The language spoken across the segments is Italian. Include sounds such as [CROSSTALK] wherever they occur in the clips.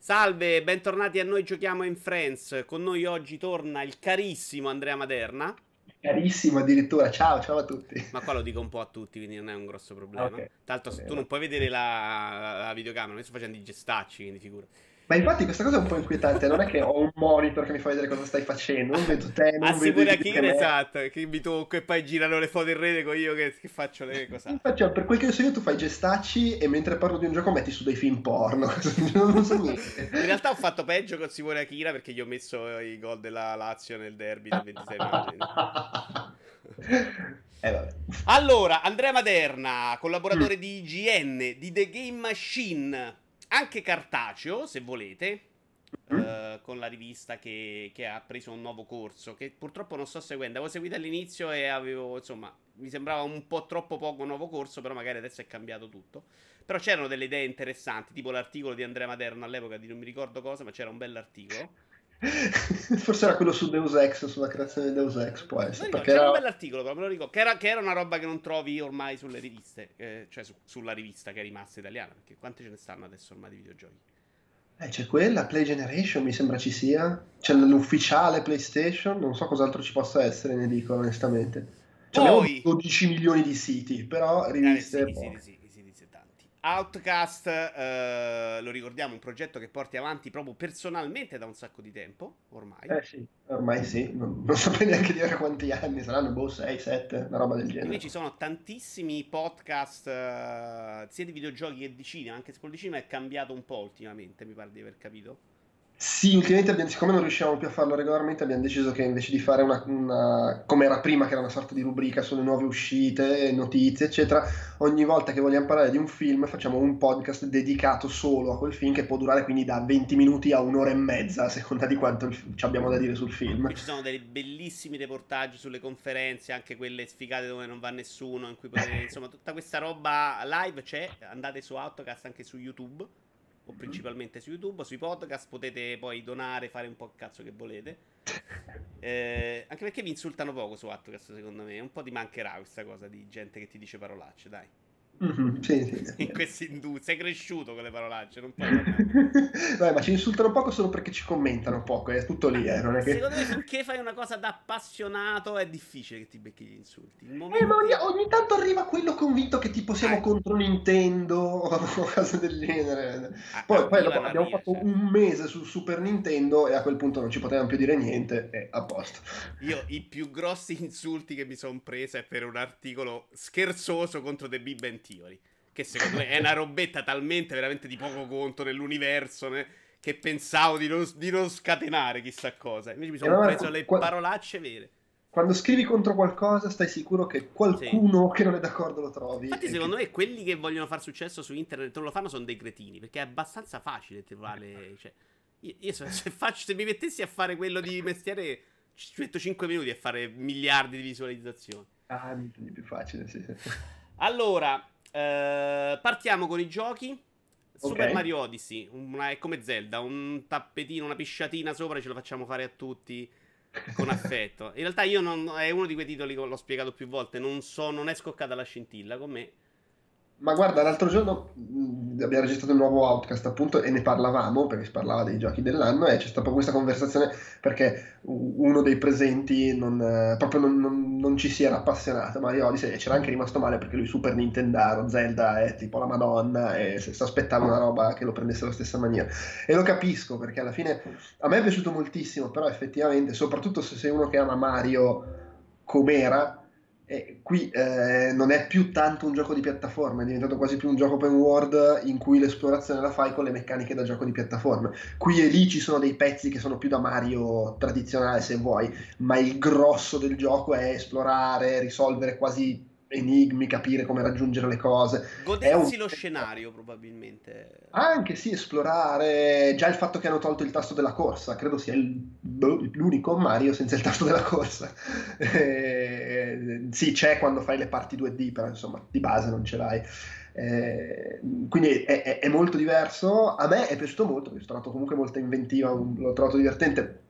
Salve, bentornati a Noi Giochiamo in Friends. Con noi oggi torna il carissimo Andrea Maderna. Carissimo addirittura, ciao, ciao a tutti. Ma qua lo dico un po' a tutti, quindi non è un grosso problema. Okay. Tanto tu non puoi vedere la, la videocamera, noi sto facendo i gestacci, quindi figura. Ma infatti questa cosa è un po' inquietante, non è che ho un monitor che mi fa vedere cosa stai facendo, non vedo te, non Assicura vedo Akira, esatto, che mi tocco e poi girano le foto in rete con io che, che faccio le cose. Infatti, per quel che so io tu fai gestacci e mentre parlo di un gioco metti su dei film porno, [LAUGHS] non so niente. In realtà ho fatto peggio con Simone Akira perché gli ho messo i gol della Lazio nel derby del 26 maggio. [LAUGHS] Eh, allora, Andrea Maderna, collaboratore mm. di IGN, di The Game Machine anche cartaceo, se volete. Mm-hmm. Uh, con la rivista che, che, ha preso un nuovo corso che purtroppo non sto seguendo. Avevo seguito all'inizio e avevo insomma mi sembrava un po' troppo poco nuovo corso, però magari adesso è cambiato tutto. Però c'erano delle idee interessanti, tipo l'articolo di Andrea Maderno all'epoca di non mi ricordo cosa, ma c'era un bell'articolo [LAUGHS] Forse era quello su Deus Ex, sulla creazione di Deus Ex, può essere. No, c'era era... un bell'articolo, però me lo ricordo. Che era, che era, una roba che non trovi ormai sulle riviste, eh, cioè su, sulla rivista che è rimasta italiana, perché quante ce ne stanno adesso ormai di videogiochi? Eh, c'è quella, Play Generation mi sembra ci sia. C'è l'ufficiale PlayStation, non so cos'altro ci possa essere, ne dico onestamente. Cioè, Poi... abbiamo 12 milioni di siti, però riviste... Eh, sì, sì, sì, Outcast, eh, lo ricordiamo, un progetto che porti avanti proprio personalmente da un sacco di tempo, ormai. Eh sì, ormai sì, non, non saprei neanche dire quanti anni, saranno boh 6, 7, una roba del genere. Quindi ci sono tantissimi podcast, eh, sia di videogiochi che di cinema, anche se quello di cinema è cambiato un po' ultimamente, mi pare di aver capito. Sì, ultimamente abbiamo, siccome non riusciamo più a farlo regolarmente, abbiamo deciso che invece di fare una, una, come era prima, che era una sorta di rubrica sulle nuove uscite, notizie, eccetera, ogni volta che vogliamo parlare di un film facciamo un podcast dedicato solo a quel film che può durare quindi da 20 minuti a un'ora e mezza, a seconda di quanto ci abbiamo da dire sul film. Ci sono dei bellissimi reportage sulle conferenze, anche quelle sfigate dove non va nessuno, in cui potete, [LAUGHS] insomma, tutta questa roba live c'è, andate su Outcast anche su YouTube o principalmente su YouTube, sui podcast potete poi donare, fare un po' il cazzo che volete. [LAUGHS] Eh, anche perché vi insultano poco su Attocast, secondo me. Un po' ti mancherà questa cosa di gente che ti dice parolacce, dai. Mm-hmm, sì, sì, [LAUGHS] in questi industrie. Sei cresciuto con le parolacce non puoi [LAUGHS] Beh, ma ci insultano poco solo perché ci commentano poco è tutto lì eh, non è che... secondo me [LAUGHS] finché fai una cosa da appassionato è difficile che ti becchi gli insulti. Momento... eh, ma ogni, ogni, tanto arriva quello convinto che tipo siamo ah. contro Nintendo o cose del genere. Ah, poi, poi dopo, abbiamo fatto cioè. un mese su Super Nintendo e a quel punto non ci potevamo più dire niente e a posto. Io i più grossi insulti che mi sono preso è per un articolo scherzoso contro The Big Ben Theory. Che secondo me è una robetta talmente veramente di poco conto nell'universo. Né? Che pensavo di non, di non, scatenare chissà cosa. Invece mi sono allora, preso le qua... parolacce vere. Quando scrivi contro qualcosa, stai sicuro che qualcuno sì. che non è d'accordo lo trovi. Infatti, secondo che... me, quelli che vogliono fare successo su internet non lo fanno sono dei cretini. Perché è abbastanza facile trovare. Cioè, io, io se, se, faccio, se mi mettessi a fare quello di mestiere, ci metto 5 minuti a fare miliardi di visualizzazioni. Ah, è più facile, sì. Allora, eh, partiamo con i giochi. Super okay. Mario Odyssey una, è come Zelda, un tappetino, una pisciatina sopra, ce lo facciamo fare a tutti con affetto. In realtà io non, è uno di quei titoli che l'ho spiegato più volte, non so, non è scoccata la scintilla con me. Ma guarda, l'altro giorno abbiamo registrato il nuovo Outcast appunto e ne parlavamo perché si parlava dei giochi dell'anno e c'è stata proprio questa conversazione perché uno dei presenti non, eh, proprio non, non, non, ci si era appassionato. Mario Odyssey c'era anche rimasto male perché lui Super Nintendaro, Zelda è tipo la Madonna e si aspettava una roba che lo prendesse alla stessa maniera. E lo capisco perché alla fine a me è piaciuto moltissimo, però effettivamente, soprattutto se sei uno che ama Mario com'era e qui eh, non è più tanto un gioco di piattaforma, è diventato quasi più un gioco open world in cui l'esplorazione la fai con le meccaniche da gioco di piattaforma. Qui e lì ci sono dei pezzi che sono più da Mario tradizionale se vuoi, ma il grosso del gioco è esplorare, risolvere quasi enigmi, capire come raggiungere le cose. Godersi un... lo scenario, probabilmente. Anche sì, esplorare. Già il fatto che hanno tolto il tasto della corsa, credo sia il... Boh, l'unico Mario senza il tasto della corsa. [LAUGHS] Eh, sì, c'è quando fai le parti 2D, però insomma, di base non ce l'hai. Eh, quindi è, è, è, molto diverso. A me è piaciuto molto, ho trovato comunque molto inventiva, l'ho trovato divertente.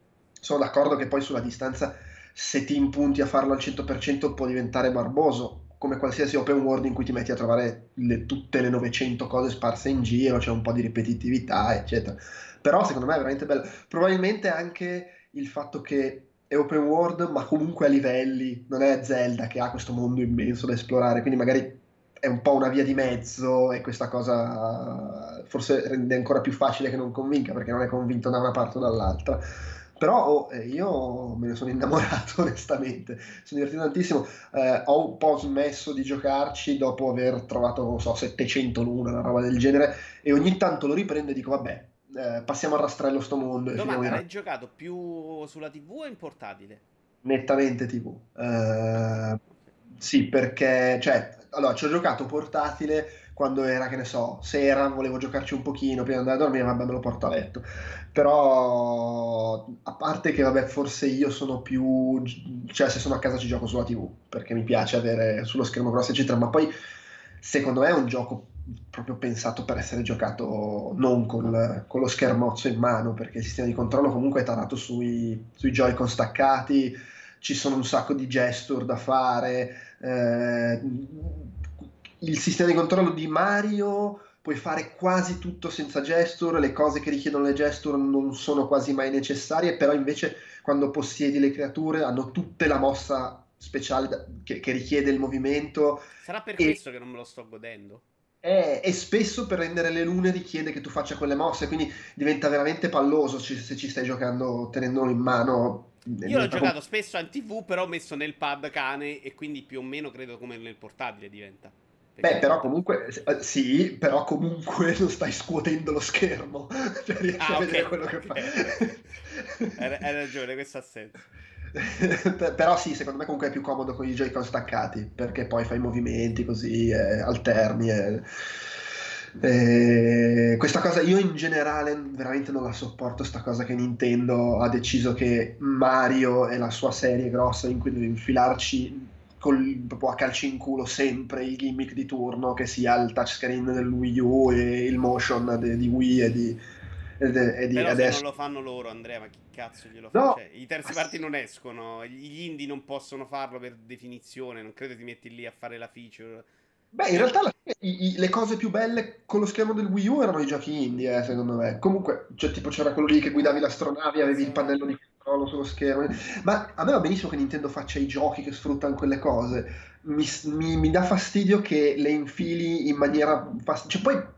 Sono d'accordo che poi sulla distanza, se ti impunti a farlo al 100%, può diventare barboso come qualsiasi open world in cui ti metti a trovare le, tutte le 900 cose sparse in giro, c'è un po' di ripetitività, eccetera. Però secondo me è veramente bello. Probabilmente anche il fatto che è open world, ma comunque a livelli, non è Zelda che ha questo mondo immenso da esplorare, quindi magari è un po' una via di mezzo e questa cosa forse rende ancora più facile che non convinca perché non è convinto da una parte o dall'altra però oh, eh, io me ne sono innamorato [LAUGHS] onestamente, sono divertito tantissimo, eh, ho un po' smesso di giocarci dopo aver trovato, non so, 700 l'una, una roba del genere, e ogni tanto lo riprendo e dico, vabbè, eh, passiamo al rastrello sto mondo. Domanda, l'hai giocato più sulla TV o in portatile? Nettamente TV. Uh, sì, perché, cioè, allora, ci ho giocato portatile quando era, che ne so, sera, volevo giocarci un pochino prima di andare a dormire, vabbè me lo porto a letto. Però, a parte che, vabbè, forse io sono più... cioè se sono a casa ci gioco sulla TV, perché mi piace avere sullo schermo grosso, eccetera, ma poi secondo me è un gioco proprio pensato per essere giocato non con, con lo schermozzo in mano, perché il sistema di controllo comunque è tarato sui, sui Joy-Con staccati, ci sono un sacco di gesture da fare. Eh, il sistema di controllo di Mario puoi fare quasi tutto senza gesture, le cose che richiedono le gesture non sono quasi mai necessarie, però invece quando possiedi le creature hanno tutte la mossa speciale che, che richiede il movimento. Sarà per e... questo che non me lo sto godendo. E, e, spesso per rendere le lune richiede che tu faccia quelle mosse, quindi diventa veramente palloso se ci stai giocando tenendolo in mano. Io l'ho giocato spesso in tv, però ho messo nel pad cane e quindi più o meno credo come nel portatile diventa. Beh, però comunque, eh, sì, però comunque [LAUGHS] non stai scuotendo lo schermo, [LAUGHS] cioè riesci ah, a okay, vedere quello okay. che fa. [LAUGHS] hai, ragione, questo ha senso. però sì, secondo me comunque è più comodo con i Joy-Con staccati, perché poi fai movimenti così, eh, alterni. Eh. Eh, questa cosa io in generale veramente non la sopporto sta cosa che Nintendo ha deciso che Mario è la sua serie grossa in cui devi infilarci col, proprio a calci in culo sempre il gimmick di turno, che sia il touchscreen del Wii U e il motion de, di Wii e di, e de, e di Però adesso... non lo fanno loro, Andrea, ma chi cazzo glielo fa? No. Cioè, I terzi parti non escono, gli indie non possono farlo per definizione, non credo ti metti lì a fare la feature. Beh, in realtà i, i, le cose più belle con lo schermo del Wii U erano i giochi indie, eh, secondo me. Comunque, cioè, tipo c'era quello lì che guidavi l'astronavi, avevi il pannello di controllo sullo schermo. Ma a me va benissimo che Nintendo faccia i giochi che sfruttano quelle cose. Mi, mi, mi dà fastidio che le infili in maniera. Fast... Cioè, poi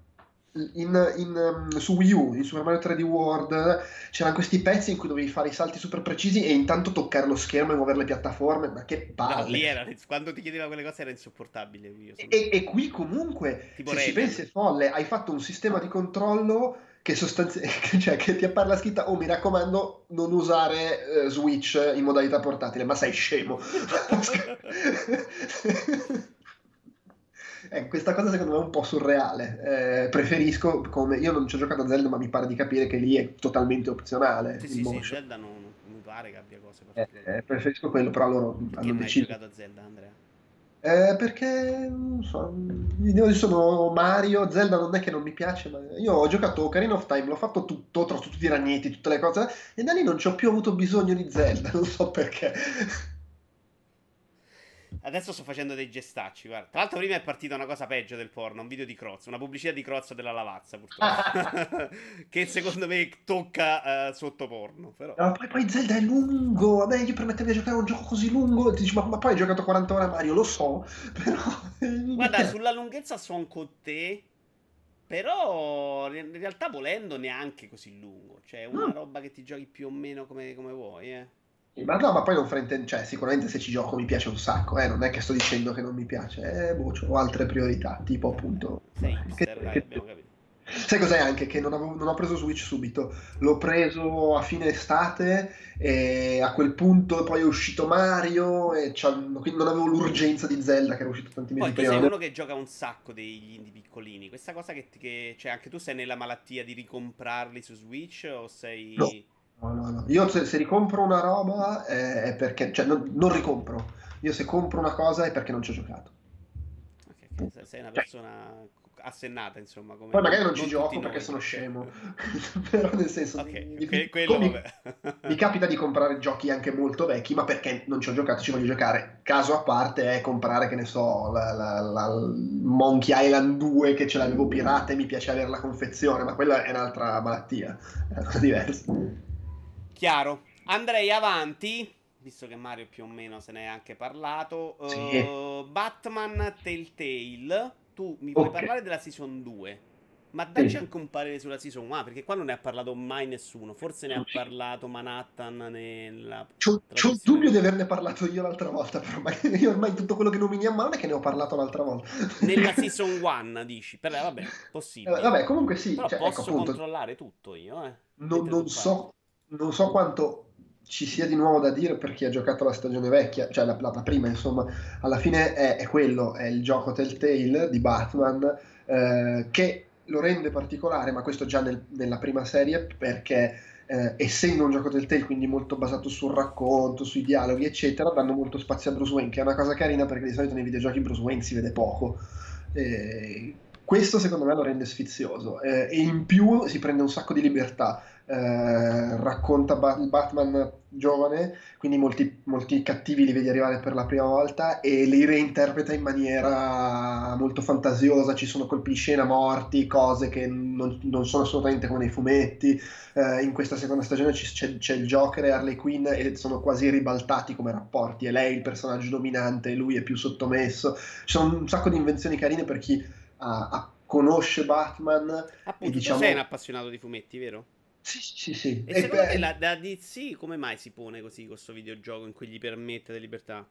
in, in, um, su Wii U, in Super Mario 3D World, c'erano questi pezzi in cui dovevi fare i salti super precisi e intanto toccare lo schermo e muovere le piattaforme. Ma che palle! No, quando ti chiedeva quelle cose era insopportabile. E, e, qui comunque, tipo se Raven. ci pensi è folle, hai fatto un sistema di controllo che, sostanzi- [LAUGHS] cioè, che ti appare la scritta oh mi raccomando non usare uh, Switch in modalità portatile ma sei scemo. [LAUGHS] Eh, questa cosa secondo me è un po' surreale. Eh, preferisco come io non ci ho giocato a Zelda ma mi pare di capire che lì è totalmente opzionale sì, sì, sì, Zelda non, non, mi pare che abbia cose eh, eh, preferisco quello però loro Perché hanno deciso hai giocato a Zelda Andrea? Eh, perché non so, io sono Mario, Zelda non è che non mi piace, ma io ho giocato Ocarina of Time, l'ho fatto tutto, trovato tutti i ragneti, tutte le cose, e da lì non ci ho più avuto bisogno di Zelda, [LAUGHS] non so perché. Adesso sto facendo dei gestacci, guarda. Tra l'altro prima è partita una cosa peggio del porno, un video di Crozza, una pubblicità di Crozza della lavazza, purtroppo. [LAUGHS] che secondo me tocca uh, sotto porno, però. No, poi, poi, Zelda è lungo, me gli permettevi di giocare un gioco così lungo, e ti dici, ma, ma, poi hai giocato 40 ore a Mario, lo so, [LAUGHS] però... [LAUGHS] Guarda, sulla lunghezza sono con te, però in realtà volendo neanche così lungo, cioè una no. roba che ti giochi più o meno come, come vuoi, eh. Ma no, ma poi non fraintende, cioè sicuramente se ci gioco mi piace un sacco, eh, non è che sto dicendo che non mi piace, eh, boh, ho altre priorità, tipo appunto... Sei che, che, abbiamo capito. Sai cos'è anche? Che non, avevo, non, ho preso Switch subito, l'ho preso a fine estate e a quel punto poi è uscito Mario e quindi non avevo l'urgenza di Zelda che era uscito tanti mesi poi, prima. Poi sei uno che gioca un sacco degli indie piccolini, questa cosa che, che cioè anche tu sei nella malattia di ricomprarli su Switch o sei... No No, no, no. Io se, se ricompro una roba è perché, cioè non, non, ricompro. Io se compro una cosa è perché non ci ho giocato. Okay, okay. Sei una persona assennata, insomma. Come Poi magari non ci gioco perché noi. sono scemo, [LAUGHS] però nel senso... Okay, mi, que- quello, mi, mi, capita di comprare giochi anche molto vecchi, ma perché non ci ho giocato, ci voglio giocare. Caso a parte è comprare, che ne so, la, la, la Monkey Island 2 che ce l'avevo pirata e mi piace avere la confezione, ma quella è un'altra malattia, è una cosa diversa. Chiaro. Andrei avanti visto che Mario più o meno se ne è anche parlato. Sì. Uh, Batman Telltale, tu mi vuoi okay. parlare della season 2? Ma dacci anche un parere sulla season 1, perché qua non ne ha parlato mai nessuno. Forse ne ha parlato Manhattan nella. C'ho, c'ho il dubbio di averne parlato io l'altra volta, però [LAUGHS] io ormai tutto quello che nomini a mano è che ne ho parlato l'altra volta. Nella [LAUGHS] season 1, dici? Però vabbè, possibile. Eh, vabbè, comunque sì. Cioè, posso ecco, controllare tutto io, eh. Non, non so, non so quanto ci sia di nuovo da dire per chi ha giocato la stagione vecchia, cioè la, la, la prima, insomma, alla fine è, è, quello, è il gioco Telltale di Batman eh, che lo rende particolare, ma questo già nel, nella prima serie, perché eh, essendo un gioco Telltale, quindi molto basato sul racconto, sui dialoghi, eccetera, danno molto spazio a Bruce Wayne, che è una cosa carina perché di solito nei videogiochi Bruce Wayne si vede poco. Eh, questo secondo me lo rende sfizioso. Eh, e in più si prende un sacco di libertà. Eh, racconta ba- Batman giovane, quindi molti, molti, cattivi li vedi arrivare per la prima volta e li reinterpreta in maniera molto fantasiosa, ci sono colpi di scena morti, cose che non, non sono assolutamente come nei fumetti, eh, in questa seconda stagione c'è, c'è, il Joker e Harley Quinn e sono quasi ribaltati come rapporti, è lei il personaggio dominante lui è più sottomesso, ci sono un sacco di invenzioni carine per chi ha, ha conosce Batman. Appunto, e diciamo... sei un appassionato di fumetti, vero? Sì, sì, sì. E, e secondo te la, la DC come mai si pone così questo videogioco in cui gli permette di libertà?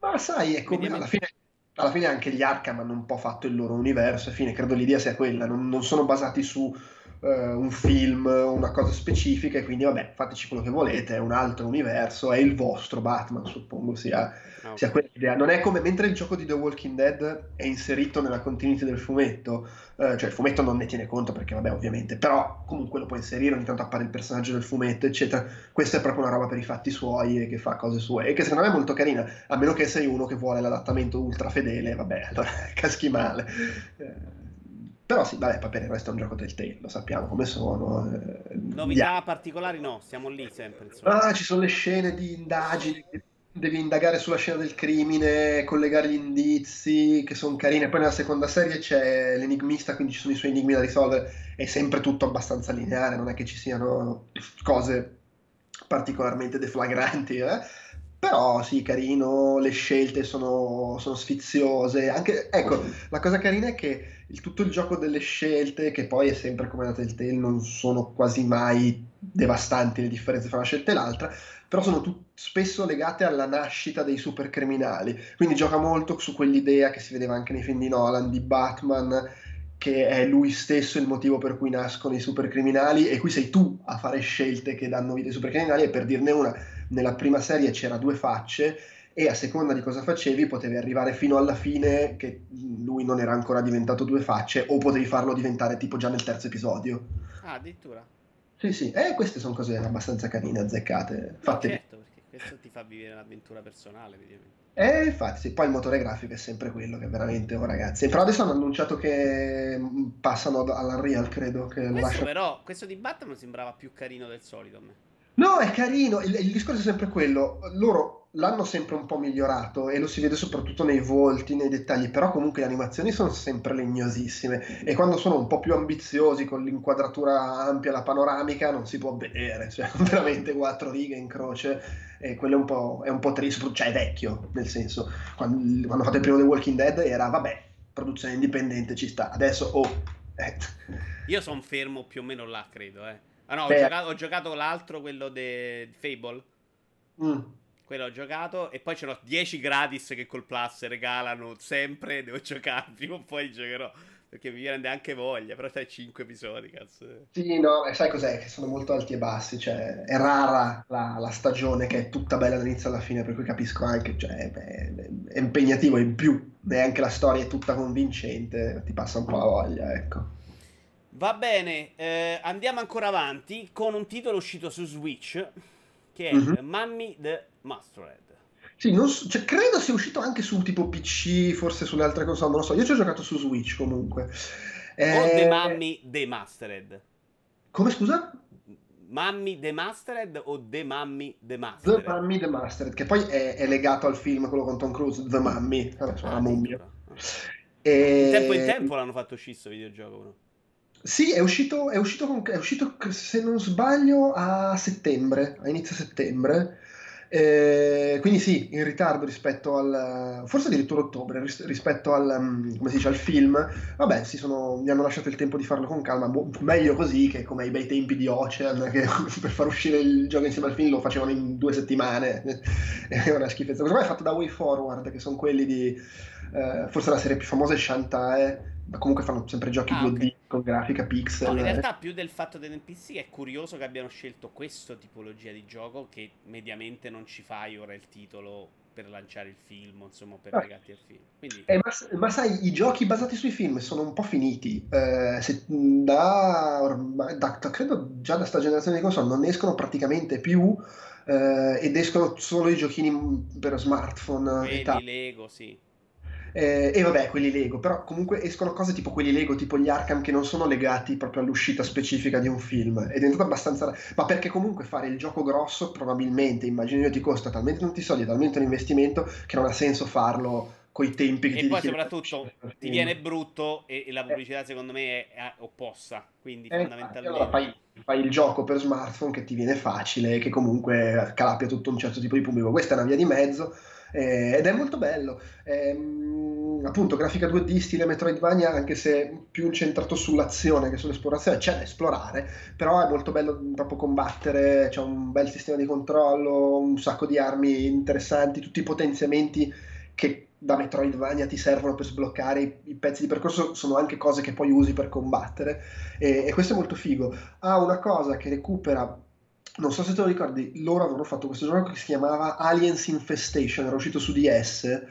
Ma sai, è come alla fine, alla fine anche gli Arkham hanno un po' fatto il loro universo, alla fine credo l'idea sia quella, non, non sono basati su uh, un film, una cosa specifica, e quindi vabbè, fateci quello che volete, è un altro universo, è il vostro Batman, suppongo sia Ah, sia quell'idea. Non è come mentre il gioco di The Walking Dead è inserito nella continuity del fumetto, eh, cioè il fumetto non ne tiene conto perché, vabbè, ovviamente, però comunque lo puoi inserire, ogni tanto appare il personaggio del fumetto, eccetera. Questa è proprio una roba per i fatti suoi e che fa cose sue e che secondo me è molto carina, a meno che sei uno che vuole l'adattamento ultra fedele, vabbè, allora [LAUGHS] caschi male. Eh, però sì, vabbè, per il resto è un gioco del Telltale, lo sappiamo come sono. Eh, Novità yeah. particolari no, siamo lì sempre. Insomma. Ah, ci sono le scene di indagini devi indagare sulla scena del crimine, collegare gli indizi che sono carine. Poi nella seconda serie c'è l'enigmista, quindi ci sono i suoi enigmi da risolvere. È sempre tutto abbastanza lineare, non è che ci siano cose particolarmente deflagranti. Eh? Però sì, carino, le scelte sono, sono, sfiziose. Anche, ecco, la cosa carina è che il, tutto il gioco delle scelte, che poi è sempre come la Telltale, non sono quasi mai devastanti le differenze fra una scelta e l'altra, però sono tut- spesso legate alla nascita dei supercriminali. Quindi gioca molto su quell'idea che si vedeva anche nei film di Nolan di Batman, che è lui stesso il motivo per cui nascono i supercriminali, e qui sei tu a fare scelte che danno vita ai supercriminali. E per dirne una, nella prima serie c'era due facce. E a seconda di cosa facevi, potevi arrivare fino alla fine che lui non era ancora diventato due facce, o potevi farlo diventare tipo già nel terzo episodio. Ah, addirittura. Sì, sì, eh, queste sono cose abbastanza carine, azzeccate. Fatte... certo, perché questo ti fa vivere un'avventura personale, ovviamente. Eh, infatti, sì. poi il motore grafico è sempre quello che veramente, oh ragazzi. Però adesso hanno annunciato che mm, passano all'Unreal, credo. Che questo lascia... però, questo di Batman sembrava più carino del solito a me. No, è carino, il, il discorso è sempre quello. Loro l'hanno sempre un po' migliorato e lo si vede soprattutto nei volti, nei dettagli, però comunque le animazioni sono sempre legnosissime e quando sono un po' più ambiziosi con l'inquadratura ampia, la panoramica, non si può vedere, cioè [LAUGHS] veramente quattro righe in croce e quello è un po', po triste, cioè è vecchio, nel senso, quando, quando fatto il primo The Walking Dead era, vabbè, produzione indipendente ci sta, adesso, oh... Eh. Io sono fermo più o meno là, credo, eh. Ah no, ho giocato, ho giocato, l'altro, quello di Fable. Mm quello ho giocato e poi ce l'ho 10 gratis che col Plus regalano sempre, devo giocare, [LAUGHS] prima o poi giocherò. Perché mi rende anche voglia, però sai 5 episodi, cazzo. Sì, no, sai cos'è? Che sono molto alti e bassi, cioè è rara la, la stagione che è tutta bella dall'inizio alla fine, per cui capisco anche, cioè è, è impegnativo in più, neanche la storia è tutta convincente, ti passa un po' la voglia, ecco. Va bene, eh, andiamo ancora avanti con un titolo uscito su Switch che è mm-hmm. Mummy the Mastered. Sì, non, cioè, credo sia uscito anche su tipo PC, forse sulle altre console, non lo so. Io ci ho giocato su Switch comunque. Eh... O The Mummy Demastered. Come scusa? Mummy Demastered o The Mummy Demastered? The Mummy Demastered, che poi è, è, legato al film, quello con Tom Cruise, The Mummy, Vabbè, ah, la mummia. E... In tempo in tempo l'hanno fatto uscire questo videogioco, però. Sì, è uscito, è uscito, con, è uscito, se non sbaglio, a settembre, a inizio settembre. Eh, quindi sì, in ritardo rispetto al... forse addirittura ottobre, rispetto al, come si dice, al film. Vabbè, si sono, mi hanno lasciato il tempo di farlo con calma, boh, meglio così che come ai bei tempi di Ocean, [LAUGHS] che per far uscire il gioco insieme al film lo facevano in due settimane. [LAUGHS] È una schifezza. Questo qua è fatto da Way Forward, che sono quelli di... Eh, forse la serie più famosa è Shantae, ma comunque fanno sempre giochi ah, 2D okay. Con grafica pixel. No, in realtà più del fatto dell'NPC è curioso che abbiano scelto questa tipologia di gioco che mediamente non ci fai ora il titolo per lanciare il film, insomma, per ah. legarti al film. Quindi... Eh, ma, ma, sai, i giochi basati sui film sono un po' finiti. Eh, se, da, ormai, da, credo già da sta generazione di console non escono praticamente più eh, ed escono solo i giochini per smartphone. Quelli Lego, sì. Eh, e vabbè, quelli Lego, però comunque escono cose tipo quelli Lego, tipo gli Arkham, che non sono legati proprio all'uscita specifica di un film. È diventato abbastanza. Ma perché comunque fare il gioco grosso, probabilmente, immagino io, ti costa talmente tanti soldi, talmente un investimento, che non ha senso farlo coi tempi che e ti poi soprattutto ti viene brutto e, e la pubblicità secondo me è, è opposta quindi eh, fondamentalmente allora fai, fai, il gioco per smartphone che ti viene facile che comunque calapia tutto un certo tipo di pubblico. Questa è una via di mezzo eh, ed è molto bello. Eh, appunto, grafica 2D stile Metroidvania, anche se più incentrato sull'azione che sull'esplorazione, c'è da esplorare, però è molto bello proprio combattere, c'è un bel sistema di controllo, un sacco di armi interessanti, tutti i potenziamenti che da Metroidvania ti servono per sbloccare i, i, pezzi di percorso sono anche cose che poi usi per combattere e, e questo è molto figo. Ha una cosa che recupera non so se te lo ricordi, loro avevano fatto questo gioco che si chiamava Aliens Infestation, era uscito su DS,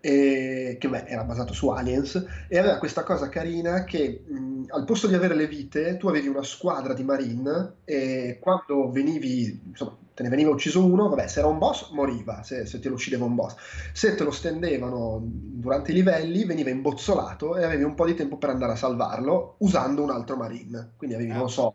e, che beh, era basato su Aliens, e aveva questa cosa carina che mh, al posto di avere le vite, tu avevi una squadra di marine e quando venivi, insomma, te ne veniva ucciso uno, vabbè, se era un boss moriva, se, se te lo uccideva un boss. Se te lo stendevano durante i livelli, veniva imbozzolato e avevi un po' di tempo per andare a salvarlo usando un altro marine. Quindi avevi, ah. non so,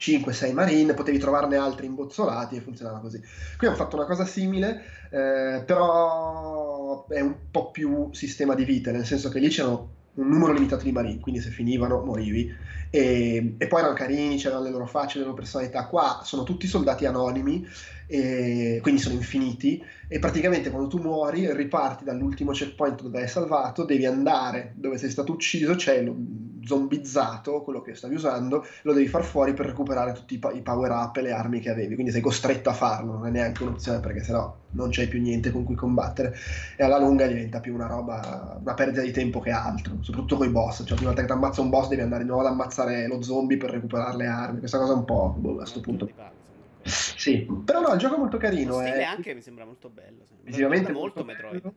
5-6 marine, potevi trovarne altri imbozzolati e funzionava così. Qui hanno fatto una cosa simile, eh, però è un po' più sistema di vite, nel senso che lì c'erano un numero limitato di marine, quindi se finivano morivi. E, e poi erano carini, c'erano le loro facce, le loro personalità. Qua sono tutti soldati anonimi, e, quindi sono infiniti, e praticamente quando tu muori riparti dall'ultimo checkpoint dove hai salvato, devi andare dove sei stato ucciso, c'è lo, zombizzato, quello che stavi usando, lo devi far fuori per recuperare tutti i, i power up e le armi che avevi. Quindi sei costretto a farlo, non è neanche un'opzione perché sennò non c'hai più niente con cui combattere. E alla lunga diventa più una roba, una perdita di tempo che altro, soprattutto con i boss. Cioè, una volta che ti ammazza un boss devi andare di nuovo ad ammazzare lo zombie per recuperare le armi. Questa cosa è un po' boh, a questo punto. Sì, però no, il gioco è molto carino. Lo stile è... anche mi sembra molto bello. Visivamente molto, molto Metroid.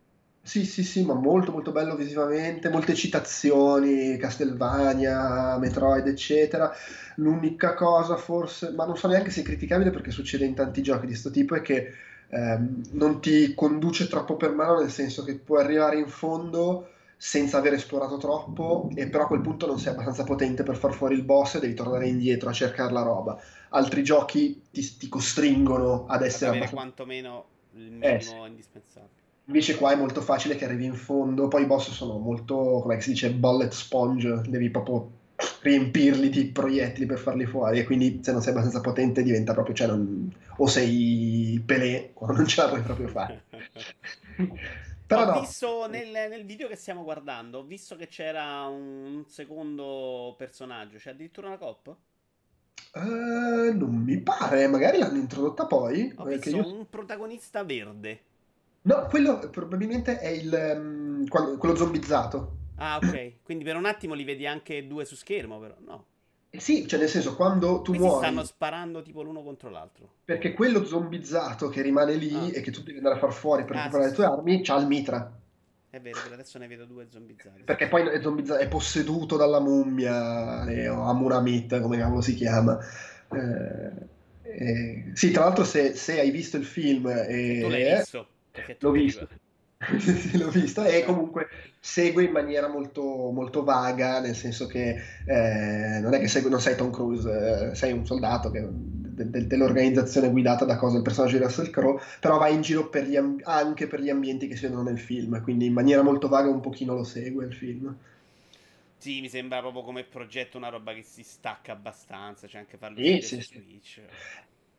Sì, sì, sì, ma molto molto bello visivamente, molte citazioni, Castlevania, Metroid, eccetera. L'unica cosa forse, ma non so neanche se è criticabile perché succede in tanti giochi di questo tipo, è che ehm, non ti conduce troppo per mano, nel senso che puoi arrivare in fondo senza aver esplorato troppo, e però a quel punto non sei abbastanza potente per far fuori il boss e devi tornare indietro a cercare la roba. Altri giochi ti, ti costringono ad essere abbastanza... quantomeno il minimo eh, sì. indispensabile. Invece qua è molto facile che arrivi in fondo, poi i boss sono molto, come si dice, bullet sponge, devi proprio riempirli di proiettili per farli fuori e quindi se non sei abbastanza potente diventa proprio, cioè non, o sei Pelé o non ce la puoi proprio fare. [LAUGHS] Però ho no. visto nel, nel, video che stiamo guardando, ho visto che c'era un secondo personaggio, c'è addirittura una coppa? Uh, non mi pare, magari l'hanno introdotta poi. Ho visto io... un protagonista verde. No, quello probabilmente è il, um, quello zombizzato. Ah, ok. Quindi per un attimo li vedi anche due su schermo, però no. Eh sì, cioè nel senso, quando tu Questi muori... stanno sparando tipo l'uno contro l'altro. Perché quello zombizzato che rimane lì ah. e che tu devi andare a far fuori per ah, recuperare sì, le tue sì. armi, c'ha il mitra. È vero, adesso ne vedo due zombizzati. Perché poi è, zombizzato, è posseduto dalla mummia, eh, o Amunamit, come cavolo si chiama. Eh, eh, sì, tra l'altro se, se, hai visto il film... E, tu l'hai visto? L'ho visto. [LAUGHS] l'ho visto e comunque segue in maniera molto, molto vaga, nel senso che eh, non è che segue, non sei Tom Cruise, eh, sei un soldato che, de, de, dell'organizzazione guidata da cosa il personaggio di Russell Crowe, però va in giro per amb- anche per gli ambienti che si vedono nel film, quindi in maniera molto vaga un pochino lo segue il film. Sì, mi sembra proprio come progetto una roba che si stacca abbastanza, c'è anche farlo sì, sì, Switch.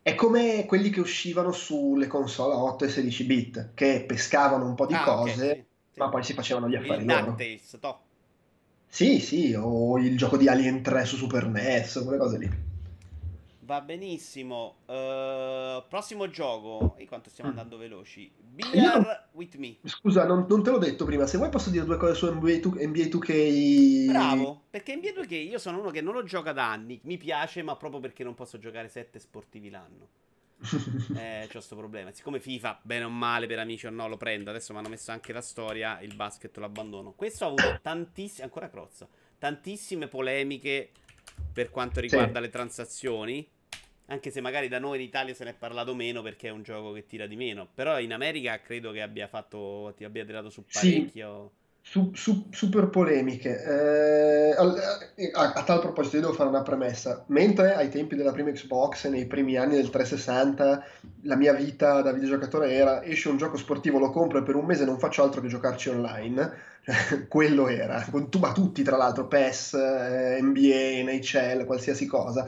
È come quelli che uscivano sulle console a 8 e 16 bit, che pescavano un po' di ah, cose, okay, sì, sì. ma poi si facevano gli affari il loro. DuckTales, to. Sì, sì, o il gioco di Alien 3 su Super NES, quelle cose lì. Va benissimo. Uh, prossimo gioco. E quanto stiamo mm. andando veloci. Beer non... with me. Scusa, non, non, te l'ho detto prima. Se vuoi posso dire due cose su NBA, 2, NBA 2K. Bravo, perché NBA 2K io sono uno che non lo gioca da anni. Mi piace, ma proprio perché non posso giocare 7 sportivi l'anno. [LAUGHS] eh, c'ho questo problema. Siccome FIFA, bene o male, per amici o no, lo prendo. Adesso mi hanno messo anche la storia. Il basket lo abbandono. Questo ha avuto tantissime. Ancora crozza. Tantissime polemiche per quanto riguarda sì. le transazioni. Anche se magari da noi in Italia se ne è parlato meno perché è un gioco che tira di meno. Però in America credo che abbia fatto. ti abbia tirato su parecchio. Sì. Su, su, super polemiche. Eh, a, a, tal proposito, io devo fare una premessa. Mentre ai tempi della prima Xbox, nei primi anni del 360, la mia vita da videogiocatore era: esce un gioco sportivo, lo compro e per un mese non faccio altro che giocarci online. [LAUGHS] Quello era, ma tutti tra l'altro, PES, eh, NBA, NHL, qualsiasi cosa.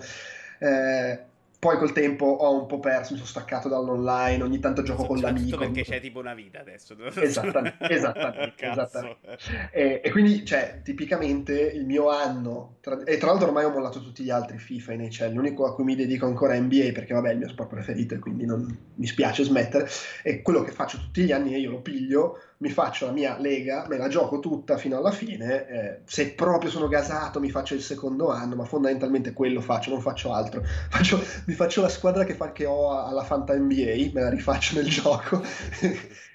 Eh, poi col tempo ho un po' perso, mi sono staccato dall'online, ogni tanto gioco con l'amico. perché c'è tipo una vita adesso. Esattamente, [LAUGHS] esattamente. esattamente. E, e, quindi, cioè, tipicamente il mio anno, tra, e tra l'altro ormai ho mollato tutti gli altri FIFA in NHL, l'unico a cui mi dedico ancora è NBA perché vabbè è il mio sport preferito e quindi non mi spiace smettere, e quello che faccio tutti gli anni è io lo piglio, mi faccio la mia lega, me la gioco tutta fino alla fine, eh, se proprio sono gasato mi faccio il secondo anno, ma fondamentalmente quello faccio, non faccio altro. [LAUGHS] Faccio, mi faccio la squadra che, fa, che ho alla Fanta NBA, me la rifaccio nel [LAUGHS] gioco.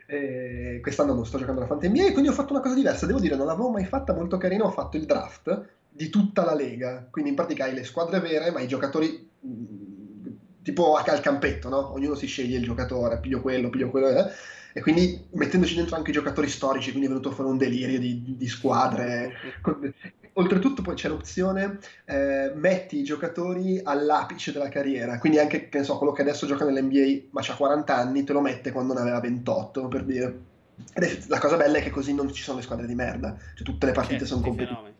e quest'anno non sto giocando alla Fanta NBA, quindi ho fatto una cosa diversa, devo dire, non l'avevo mai fatta molto carina, ho fatto il draft di tutta la lega, quindi in pratica hai le squadre vere, ma i giocatori mm, tipo a cal campetto, no? Ognuno si sceglie il giocatore, piglio quello, piglio quello, eh? E quindi mettendoci dentro anche i giocatori storici, quindi è venuto fuori un delirio di, di squadre. Oltretutto poi c'è l'opzione eh, metti i giocatori all'apice della carriera, quindi anche che so, quello che adesso gioca nell'NBA ma ha 40 anni te lo mette quando ne aveva 28 per dire. Ed la cosa bella è che così non ci sono le squadre di merda, cioè tutte le partite certo, sono competitive.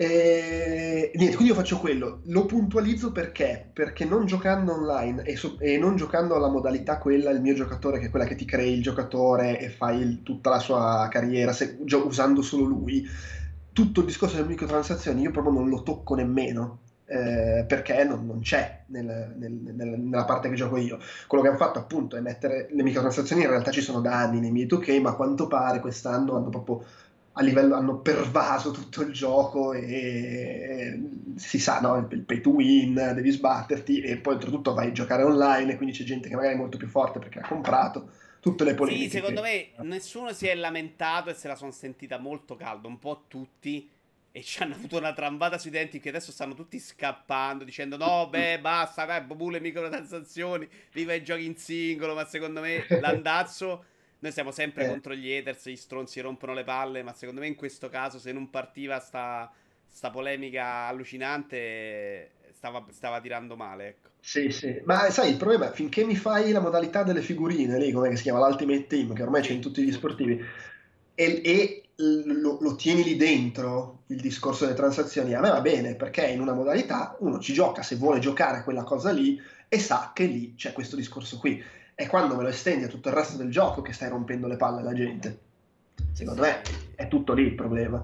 E, niente, quindi io faccio quello, lo puntualizzo perché? Perché non giocando online e, so, e, non giocando alla modalità quella, il mio giocatore, che è quella che ti crei il giocatore e fai il, tutta la sua carriera se, gio, usando solo lui, tutto il discorso delle microtransazioni io proprio non lo tocco nemmeno. Eh, perché non, non c'è nel, nel, nel, nella parte che gioco io. Quello che hanno fatto appunto è mettere le microtransazioni, in realtà ci sono da anni nei miei 2K, ma a quanto pare quest'anno hanno proprio a livello hanno pervaso tutto il gioco e, si sa, no? il, pay to win, devi sbatterti e poi oltretutto vai a giocare online e quindi c'è gente che magari è molto più forte perché ha comprato tutte le polemiche. Sì, secondo me nessuno si è lamentato e se la sono sentita molto calda, un po' tutti e ci hanno avuto una trambata sui denti che adesso stanno tutti scappando dicendo no [LAUGHS] beh basta dai le microtransazioni viva i giochi in singolo ma secondo me [LAUGHS] l'andazzo noi siamo sempre eh. contro gli haters, gli stronzi rompono le palle, ma secondo me in questo caso se non partiva sta, sta polemica allucinante stava, stava, tirando male, ecco. Sì, sì, ma sai, il problema è finché mi fai la modalità delle figurine lì, come si chiama l'Ultimate Team, che ormai c'è in tutti gli sportivi, e, e lo, lo, tieni lì dentro il discorso delle transazioni, a me va bene, perché in una modalità uno ci gioca se vuole giocare a quella cosa lì e sa che lì c'è questo discorso qui è quando me lo estendi a tutto il resto del gioco che stai rompendo le palle alla gente. Secondo me è tutto lì il problema.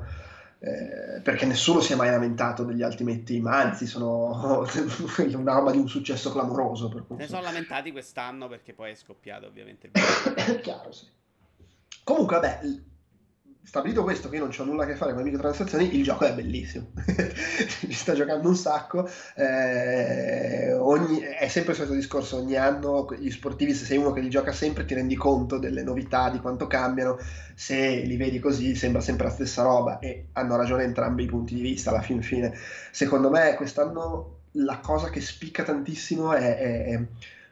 Eh, perché nessuno si è mai lamentato degli Ultimate Team, anzi sono [LAUGHS] una roba di un successo clamoroso. Per ne sono lamentati quest'anno perché poi è scoppiato ovviamente il [COUGHS] Chiaro, sì. Comunque, vabbè, stabilito questo, che io non ho nulla a che fare con le microtransazioni, il gioco è bellissimo. [LAUGHS] Ci sta giocando un sacco. Eh, ogni, è sempre il solito discorso: ogni anno gli sportivi, se sei uno che li gioca sempre, ti rendi conto delle novità, di quanto cambiano. Se li vedi così, sembra sempre la stessa roba. E hanno ragione entrambi i punti di vista alla fin fine. Secondo me, quest'anno la cosa che spicca tantissimo è, è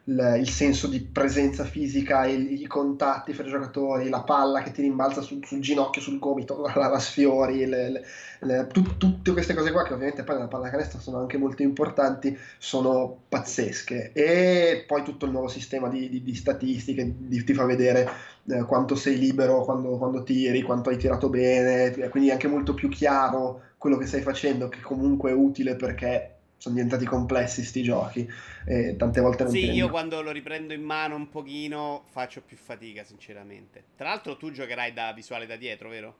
il, il, senso di presenza fisica, il, i contatti fra i giocatori, la palla che ti rimbalza sul, sul ginocchio, sul gomito, [LAUGHS] la, la sfiori, le, le, tu, tutte queste cose qua che ovviamente poi nella pallacanestro sono anche molto importanti, sono pazzesche. E poi tutto il nuovo sistema di, di, di statistiche di, ti fa vedere eh, quanto sei libero quando, quando tiri, quanto hai tirato bene, quindi è anche molto più chiaro quello che stai facendo, che comunque è utile perché sono diventati complessi sti giochi e tante volte non Sì, io quando lo riprendo in mano un pochino faccio più fatica, sinceramente. Tra l'altro tu giocherai da visuale da dietro, vero?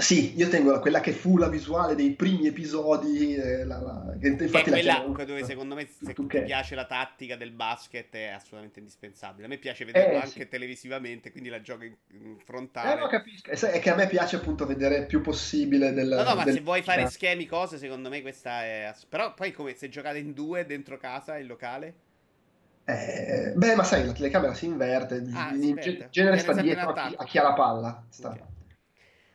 Sì, io tengo quella che fu la visuale dei primi episodi. Eh, la, la, che infatti è quella la dove secondo me se ti che... piace la tattica del basket è assolutamente indispensabile. A me piace vederlo eh, anche sì. televisivamente, quindi la gioco in, in frontale. Eh, lo capisco. È che a me piace appunto vedere più possibile del... No, no, ma del... se vuoi fare schemi, cose, secondo me questa è... Però poi come se giocate in due dentro casa, in locale? Eh, beh, ma sai, la telecamera si inverte, ah, in genere sta dietro a chi, a chi, ha la palla. Sta. Okay.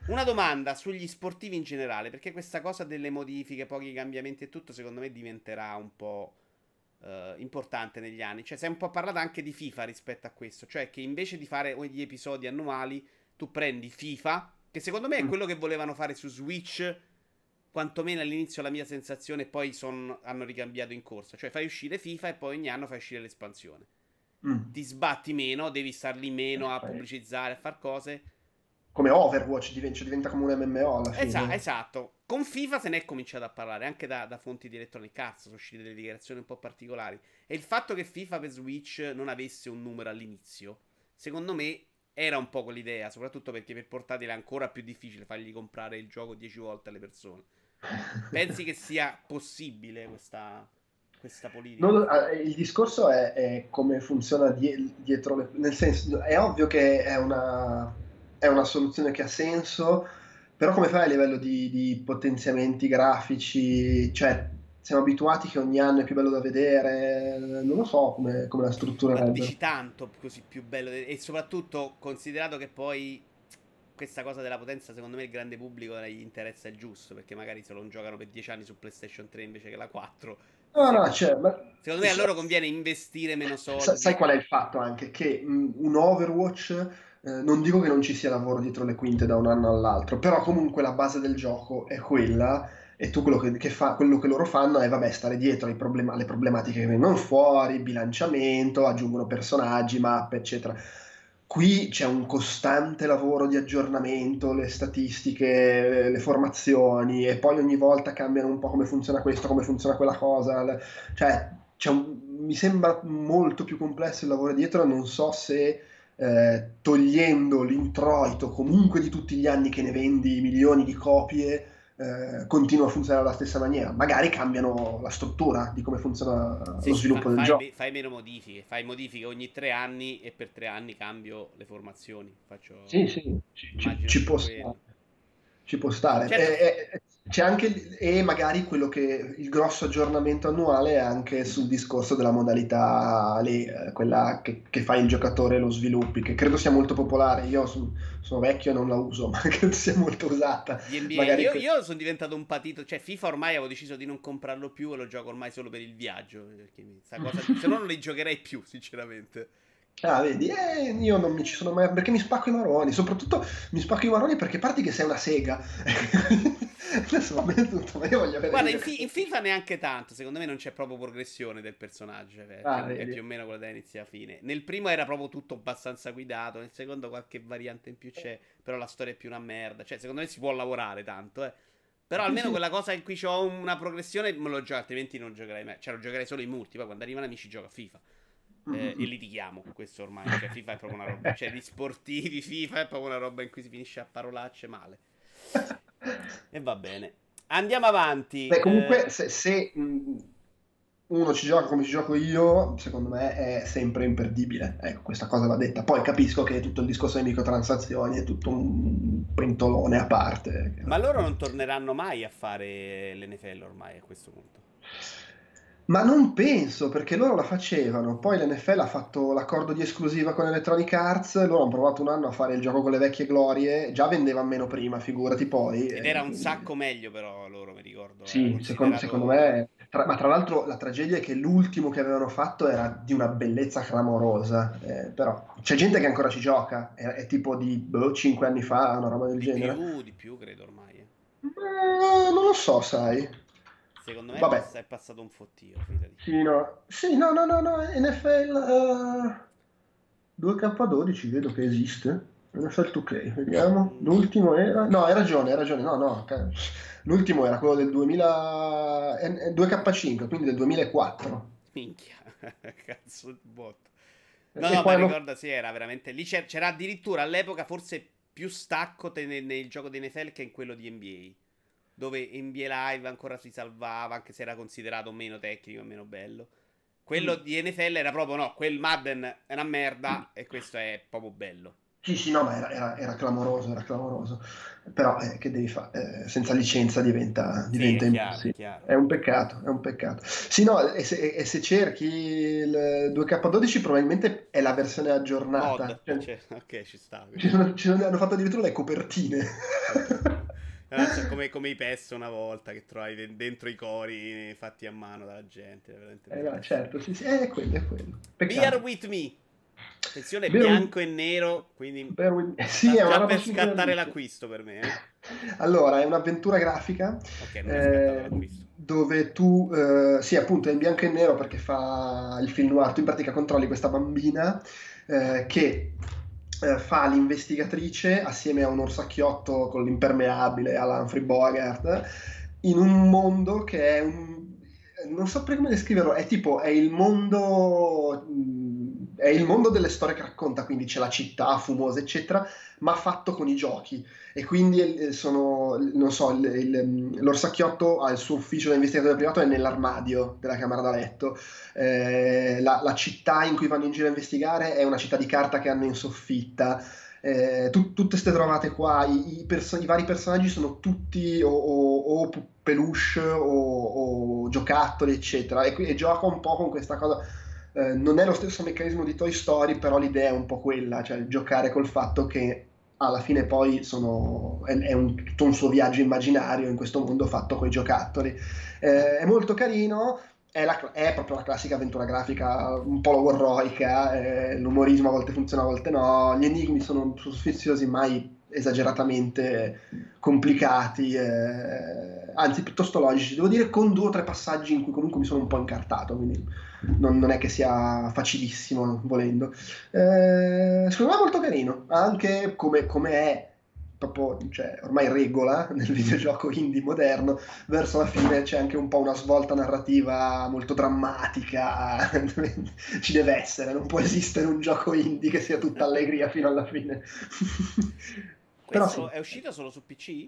Una domanda sugli sportivi in generale, perché questa cosa delle modifiche, pochi cambiamenti e tutto, secondo me diventerà un po' uh, importante negli anni. Cioè, si è un po' parlato anche di FIFA rispetto a questo, cioè che invece di fare gli episodi annuali, tu prendi FIFA, che secondo me è mm. quello che volevano fare su Switch, quantomeno all'inizio la mia sensazione, poi son, hanno ricambiato in corsa. Cioè, fai uscire FIFA e poi ogni anno fai uscire l'espansione. Mm. Ti sbatti meno, devi star lì meno a pubblicizzare, a far cose come Overwatch diventa, diventa come un MMO alla fine. Esatto, esatto. Con FIFA se ne è cominciato a parlare anche da, da fonti di Electronic Arts, sono uscite delle dichiarazioni un po' particolari. E il fatto che FIFA per Switch non avesse un numero all'inizio, secondo me era un po' quell'idea, soprattutto perché per portatile è ancora più difficile fargli comprare il gioco 10 volte alle persone. [LAUGHS] Pensi che sia possibile questa, questa politica? Non, eh, il discorso è, è come funziona die, dietro le... Nel senso, è ovvio che è una è una soluzione che ha senso, però come fai a livello di, di potenziamenti grafici? Cioè, siamo abituati che ogni anno è più bello da vedere, non lo so come, come la struttura Ma dici tanto così più bello e soprattutto considerato che poi questa cosa della potenza secondo me il grande pubblico gli interessa il giusto perché magari se lo giocano per 10 anni su PlayStation 3 invece che la 4 no no cioè, ma... secondo me a loro conviene investire meno soldi sai qual è il fatto anche? Che un Overwatch eh, non dico che non ci sia lavoro dietro le quinte da un anno all'altro, però comunque la base del gioco è quella e tu quello che, che, fa, quello che loro fanno è vabbè, stare dietro problem- alle problematiche che vengono fuori, bilanciamento, aggiungono personaggi, mappe, eccetera. Qui c'è un costante lavoro di aggiornamento, le statistiche, le formazioni e poi ogni volta cambiano un po' come funziona questo, come funziona quella cosa. Cioè, un, mi sembra molto più complesso il lavoro dietro, non so se eh, togliendo l'introito comunque di tutti gli anni che ne vendi milioni di copie, eh, continua a funzionare alla stessa maniera. Magari cambiano la struttura di come funziona sì, lo sviluppo fa, del fai, gioco. Fai meno modifiche, fai modifiche ogni tre anni e per tre anni cambio le formazioni. Faccio... Sì, sì, ci, ci, ci può stare. Ci può stare. Certo. Eh, eh c'è anche, e magari quello che il grosso aggiornamento annuale è anche sul discorso della modalità lì, eh, quella che, che, fa il giocatore e lo sviluppi, che credo sia molto popolare. Io sono, sono vecchio e non la uso, [LAUGHS] ma credo sia molto usata. Io, que... io, sono diventato un patito, cioè FIFA ormai avevo deciso di non comprarlo più e lo gioco ormai solo per il viaggio. Cosa, se no non li giocherei più, sinceramente. Ah, vedi, eh, io non mi ci sono mai. perché mi spacco i maroni. Soprattutto mi spacco i maroni perché parti che sei una sega. [LAUGHS] Adesso va bene tutto, ma io voglio avere. Guarda, in, fi- in, FIFA neanche tanto. Secondo me non c'è proprio progressione del personaggio. Cioè, ah, è più o meno quella da inizio a fine. Nel primo era proprio tutto abbastanza guidato. Nel secondo qualche variante in più c'è. Però la storia è più una merda. Cioè, secondo me si può lavorare tanto, eh. Però almeno quella cosa in cui ho una progressione me lo gioco, altrimenti non giocherei mai. Cioè, lo giocherei solo in multi. Poi quando arrivano amici gioca a FIFA eh, mm-hmm. e litighiamo. Questo ormai, cioè, FIFA è proprio una roba. Cioè, di sportivi, FIFA è proprio una roba in cui si finisce a parolacce male. E va bene. Andiamo avanti. Beh, comunque, eh... se, se mm, uno ci gioca come ci gioco io, secondo me è sempre imperdibile. Ecco, questa cosa va detta. Poi capisco che tutto il discorso delle microtransazioni è tutto un pentolone a parte. Ma loro non torneranno mai a fare l'NFL ormai a questo punto. Ma non penso, perché loro la facevano. Poi l'NFL ha fatto l'accordo di esclusiva con Electronic Arts. Loro hanno provato un anno a fare il gioco con le vecchie glorie. Già vendeva meno prima, figurati poi. Ed era un sacco meglio, però, loro mi ricordo. Sì, secondo, secondo, me. Tra, ma tra l'altro la tragedia è che l'ultimo che avevano fatto era di una bellezza clamorosa, eh, però c'è gente che ancora ci gioca, è, è tipo di boh, 5 anni fa, una roba del di genere. Più, di più credo ormai. Eh. Eh, non lo so, sai. Secondo me Vabbè. è passato un fottio. Sì, no. sì, no, no, no, no, NFL uh, 2K12 vedo che esiste. NFL 2K, vediamo. L'ultimo era... No, hai ragione, hai ragione. No, no. L'ultimo era quello del 2000... 2K5, quindi del 2004. Minchia, [LAUGHS] cazzo di botto. No, no, ma ricorda, sì, era veramente... Lì c'era addirittura all'epoca forse più stacco nel, nel gioco di NFL che in quello di NBA. Dove NBA Live ancora si salvava, anche se era considerato meno tecnico e meno bello. Quello mm. di NFL era proprio no, quel Madden è una merda mm. e questo è proprio bello. Sì, sì, no, ma era, era, era clamoroso, era clamoroso. Però eh, che devi fare? Eh, senza licenza diventa, diventa sì, è, chiaro, sì. è, è un peccato, è un peccato. Sì, no, e se, e se, cerchi il 2K12 probabilmente è la versione aggiornata. Mod, cioè, ok, ci sta. Ci sono, ci sono, hanno fatto addirittura le copertine. [LAUGHS] Cioè, come, come, i PES una volta che trovi dentro i cori fatti a mano dalla gente. Eh, no, certo, sì, sì, è quello, è quello. Peccato. Bear with me. Attenzione, Bear bianco with... e nero, quindi with... sì, è già per scattare l'acquisto per me. Eh. Allora, è un'avventura grafica okay, eh, dove tu, eh, sì, appunto, è in bianco e nero perché fa il film noir. Tu in pratica controlli questa bambina eh, che eh, fa l'investigatrice assieme a un orsacchiotto con l'impermeabile alla Humphrey Bogart in un mondo che è un non saprei come descriverlo, è tipo è il mondo è il mondo delle storie che racconta, quindi c'è la città fumosa, eccetera, ma fatto con i giochi. E quindi eh, sono, non so, il, il, l'orsacchiotto ha il suo ufficio da investigatore privato è nell'armadio della camera da letto. Eh, la, la, città in cui vanno in giro a investigare è una città di carta che hanno in soffitta. Eh, tu, tutte queste trovate qua, i, i, perso- i, vari personaggi sono tutti o, o, o peluche o, o, giocattoli, eccetera, e, e gioca un po' con questa cosa eh, non è lo stesso meccanismo di Toy Story, però l'idea è un po' quella, cioè giocare col fatto che alla fine poi sono, è, è un, tutto un suo viaggio immaginario in questo mondo fatto con i giocattoli. Eh, è molto carino, è, la, è, proprio la classica avventura grafica un po' logorroica, eh, l'umorismo a volte funziona, a volte no, gli enigmi sono sfiziosi, mai esageratamente complicati, eh, anzi piuttosto logici, devo dire con due o tre passaggi in cui comunque mi sono un po' incartato, quindi non, non è che sia facilissimo volendo. Eh, secondo me è molto carino, anche come, come è proprio, cioè, ormai regola [LAUGHS] nel videogioco indie moderno, verso la fine c'è anche un po' una svolta narrativa molto drammatica, [LAUGHS] ci deve essere, non può esistere un gioco indie che sia tutta allegria fino alla fine. [LAUGHS] Però sì. è uscito solo su PC?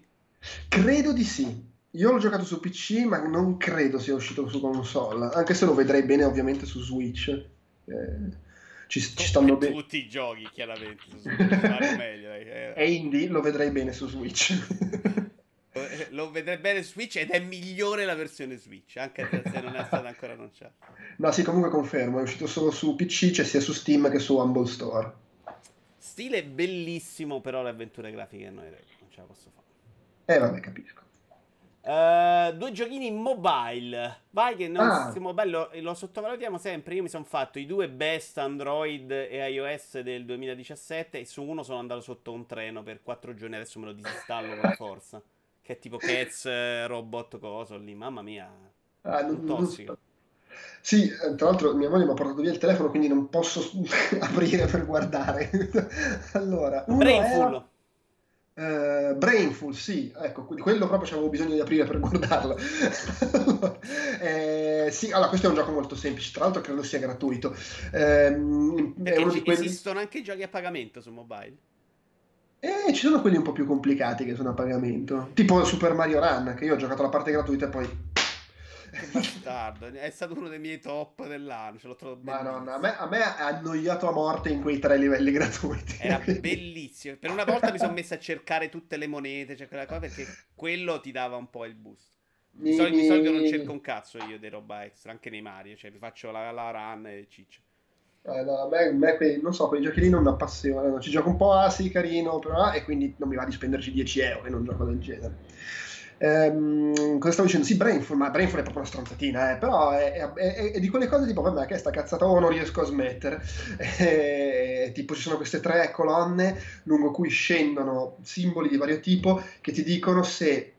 Credo di sì. Io l'ho giocato su PC, ma non credo sia uscito su console, anche se lo vedrei bene ovviamente su Switch. Eh, ci, ci stanno bene. Tutti i giochi, chiaramente. Su Switch, meglio, eh. [LAUGHS] E indie lo vedrei bene su Switch. [LAUGHS] lo vedrei bene su Switch ed è migliore la versione Switch, anche se non è stata ancora annunciata. No, sì, comunque confermo, è uscito solo su PC, cioè sia su Steam che su Humble Store. Stile bellissimo, però le avventure grafiche non ce la posso fare. Eh, vabbè, capisco. Uh, due giochini mobile. Vai che non ah. mobile lo, lo, sottovalutiamo sempre. Io mi sono fatto i due best Android e iOS del 2017 e su uno sono andato sotto un treno per quattro giorni. Adesso me lo disinstallo con forza. Che è tipo [LAUGHS] Cats Robot Coso lì. Mamma mia. Ah, non, tossico. Non... Sì, eh, tra l'altro mia moglie mi ha portato via il telefono, quindi non posso [LAUGHS] aprire per guardare. [LAUGHS] allora, Brainful. Era... Uh, Brainful, sì, ecco, quello proprio avevo bisogno di aprire per guardarlo. [LAUGHS] eh, sì, allora, questo è un gioco molto semplice, tra l'altro credo sia gratuito. Eh, quelli... Esistono anche giochi a pagamento su mobile? Eh, ci sono quelli un po' più complicati che sono a pagamento, tipo Super Mario Run, che io ho giocato la parte gratuita e poi che bastardo, è stato uno dei miei top dell'anno. Ce l'ho trovato Madonna, a me, a me ha annoiato a morte in quei tre livelli [LAUGHS] gratuiti. Era bellissimo. Per una volta mi sono messo a cercare tutte le monete, cioè quella cosa, perché quello ti dava un po' il boost. Di solito, di solito non cerco un cazzo io di roba extra, anche nei Mario, cioè mi faccio la, la run e ciccia. Eh, no, a me, a me quei, non so, quei giochi lì non mi appassionano. Ci gioco un po', ah sì, carino, però, e quindi non mi va di spenderci 10 euro in un gioco del genere. Ehm, cosa stavo dicendo? Sì, Brainful, ma Brainful è proprio una stronzatina, eh, però è, è, è, è, di quelle cose tipo, vabbè, che sta cazzata, oh, non riesco a smettere. [LAUGHS] E, tipo, ci sono queste tre colonne lungo cui scendono simboli di vario tipo che ti dicono se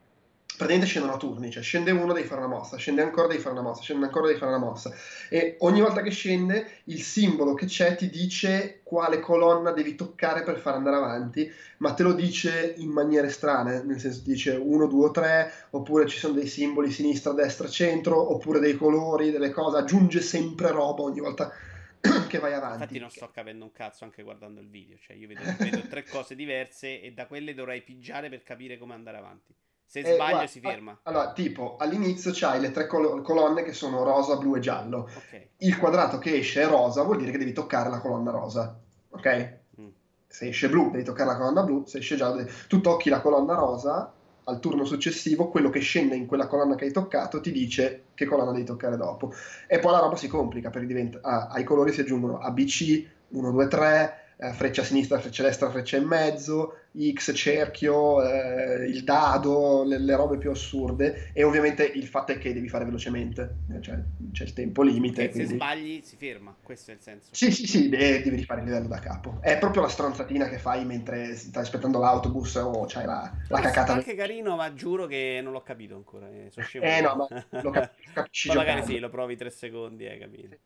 praticamente scendono a turni, cioè scende uno devi fare una mossa, scende ancora devi fare una mossa, scende ancora devi fare una mossa e ogni volta che scende il simbolo che c'è ti dice quale colonna devi toccare per far andare avanti, ma te lo dice in maniere strane, nel senso ti dice 1, 2 o 3, oppure ci sono dei simboli sinistra, destra, centro, oppure dei colori, delle cose, aggiunge sempre roba ogni volta [CLEARS THROAT] che vai avanti. Infatti non sto capendo un cazzo anche guardando il video, cioè io vedo, vedo tre cose diverse e da quelle dovrei pigiare per capire come andare avanti. Se eh, sbaglio guarda, si ferma. Allora, tipo, all'inizio c'hai le tre col- colonne che sono rosa, blu e giallo. Okay. Il quadrato che esce è rosa, vuol dire che devi toccare la colonna rosa. Ok? Mm. Se esce blu, devi toccare la colonna blu. Se esce giallo, devi... tu tocchi la colonna rosa. Al turno successivo, quello che scende in quella colonna che hai toccato ti dice che colonna devi toccare dopo. E poi la roba si complica perché diventa, ah, ai colori si aggiungono ABC, 1, 2, 3, eh, freccia sinistra, freccia destra, freccia in mezzo, X, cerchio, eh, il dado, le, le, robe più assurde e ovviamente il fatto è che devi fare velocemente, eh, cioè c'è il tempo limite. E quindi... se sbagli si ferma, questo è il senso. Sì, sì, sì, devi rifare il livello da capo. È proprio la stronzatina che fai mentre stai aspettando l'autobus o c'hai la, la cacata. È anche carino, ma giuro che non l'ho capito ancora. Eh, eh no, ma lo [LAUGHS] capisci. magari sì, lo provi tre secondi, hai capito.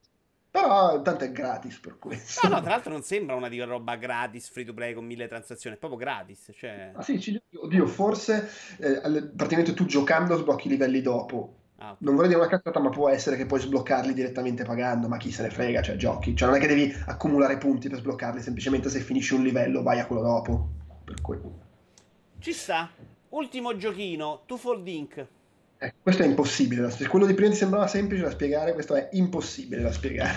Però tanto è gratis per questo. No, no, tra l'altro non sembra una di roba gratis, free to play con mille transazioni, è proprio gratis. Cioè... Ah, sì, ci... oddio, forse eh, praticamente tu giocando sblocchi i livelli dopo. Ah, okay. Non vorrei dire una cazzata, ma può essere che puoi sbloccarli direttamente pagando, ma chi se ne frega, cioè giochi. Cioè non è che devi accumulare punti per sbloccarli, semplicemente se finisci un livello vai a quello dopo. Per cui... Ci sta. Ultimo giochino, Twofold Inc. Eh, questo è impossibile. Da quello di prima ti sembrava semplice da spiegare, questo è impossibile da spiegare.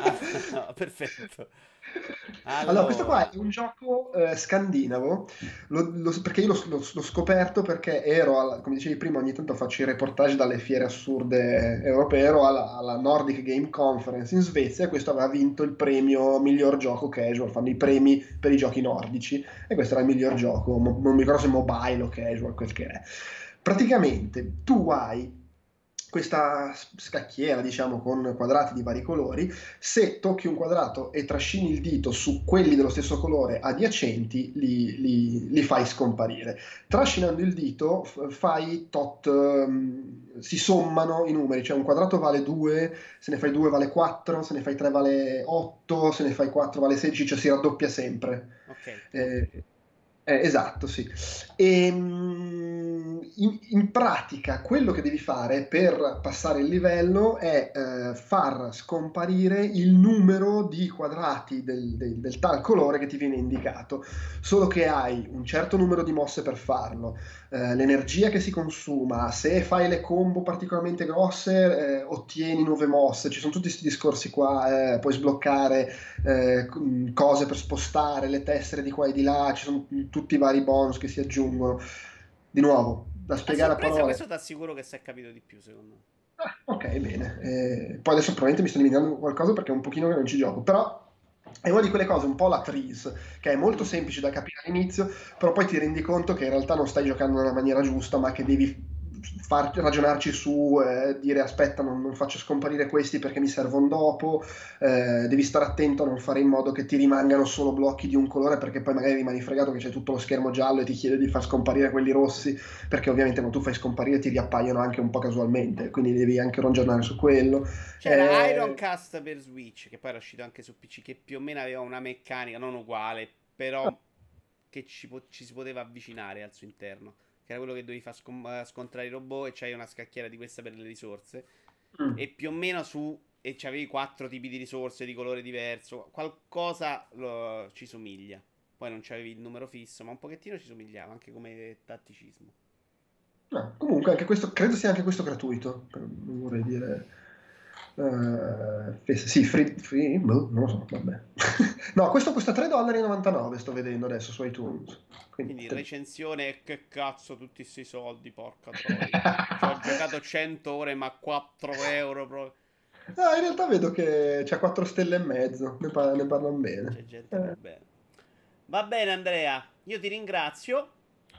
ah, no, perfetto. Allora... allora, questo qua è un gioco eh, scandinavo, lo, lo, perché io l'ho, l'ho, scoperto perché ero, alla, come dicevi prima, ogni tanto faccio i reportage dalle fiere assurde europee, ero alla, alla, Nordic Game Conference in Svezia e questo aveva vinto il premio miglior gioco casual, fanno i premi per i giochi nordici e questo era il miglior gioco, non mi ricordo se mobile o casual, quel che è praticamente tu hai questa scacchiera, diciamo, con quadrati di vari colori, se tocchi un quadrato e trascini il dito su quelli dello stesso colore adiacenti, li, li, li fai scomparire. Trascinando il dito fai tot, um, si sommano i numeri, cioè un quadrato vale 2, se ne fai 2 vale 4, se ne fai 3 vale 8, se ne fai 4 vale 16, cioè si raddoppia sempre. Okay. Eh, eh, esatto, sì. E, ehm, in, in, pratica quello che devi fare per passare il livello è eh, far scomparire il numero di quadrati del, del, del, tal colore che ti viene indicato, solo che hai un certo numero di mosse per farlo, eh, l'energia che si consuma, se fai le combo particolarmente grosse eh, ottieni nuove mosse, ci sono tutti questi discorsi qua, eh, puoi sbloccare eh, cose per spostare le tessere di qua e di là, ci sono tutti i vari bonus che si aggiungono. Di nuovo, da spiegare a parole. Questo ti assicuro che si è capito di più, secondo me. Ah, ok, bene. Eh, poi adesso probabilmente mi sto eliminando qualcosa perché è un pochino che non ci gioco, però è una di quelle cose un po' la trees, che è molto semplice da capire all'inizio, però poi ti rendi conto che in realtà non stai giocando nella maniera giusta, ma che devi far ragionarci su, eh, dire aspetta non, non, faccio scomparire questi perché mi servono dopo, eh, devi stare attento a non fare in modo che ti rimangano solo blocchi di un colore perché poi magari rimani fregato che c'è tutto lo schermo giallo e ti chiede di far scomparire quelli rossi perché ovviamente quando tu fai scomparire ti riappaiono anche un po' casualmente, quindi devi anche ragionare su quello. C'era eh... Ironcast per Switch che poi era uscito anche su PC che più o meno aveva una meccanica non uguale però ah. che ci, po- ci si poteva avvicinare al suo interno che era quello che dovevi far scom- eh, scontrare i robot e c'hai una scacchiera di questa per le risorse. Mm. E più o meno su. E c'avevi quattro tipi di risorse di colore diverso. Qualcosa lo, ci somiglia. Poi non c'avevi il numero fisso, ma un pochettino ci somigliava anche come tatticismo. No, comunque, anche questo, credo sia anche questo gratuito. Non vorrei dire Uh, sì, free, free boh, non lo so, vabbè. [LAUGHS] no, questo costa 3,99 dollari, sto vedendo adesso su iTunes. Quindi, Quindi recensione, che cazzo tutti questi soldi, porca troia. cioè, ho giocato 100 ore, ma 4 euro proprio. No, in realtà vedo che c'ha 4 stelle e mezzo, ne, par- ne parlano bene. C'è eh. bene. Va bene Andrea, io ti ringrazio.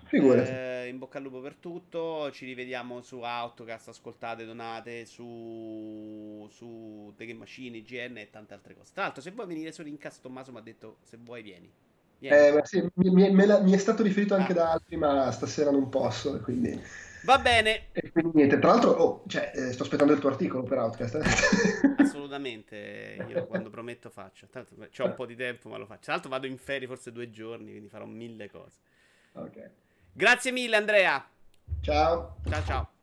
Eh, in bocca al lupo per tutto. Ci rivediamo su Autocast. Ascoltate, donate su, su The Game Machine, IGN e tante altre cose. Tra l'altro, se vuoi venire su Rincast, Tommaso mi ha detto se vuoi vieni. Eh, sì, mi, mi, mi, è stato riferito anche ah. da altri, ma stasera non posso. Quindi... Va bene. E quindi niente. Tra l'altro, oh, cioè, eh, sto aspettando il tuo articolo per Outcast. Eh. Assolutamente. [LAUGHS] Io quando prometto faccio. Tanto ho un po' di tempo, ma lo faccio. Tra l'altro, vado in ferie forse due giorni, quindi farò mille cose. Ok. Grazie mille, Andrea. Ciao. Ciao, ciao.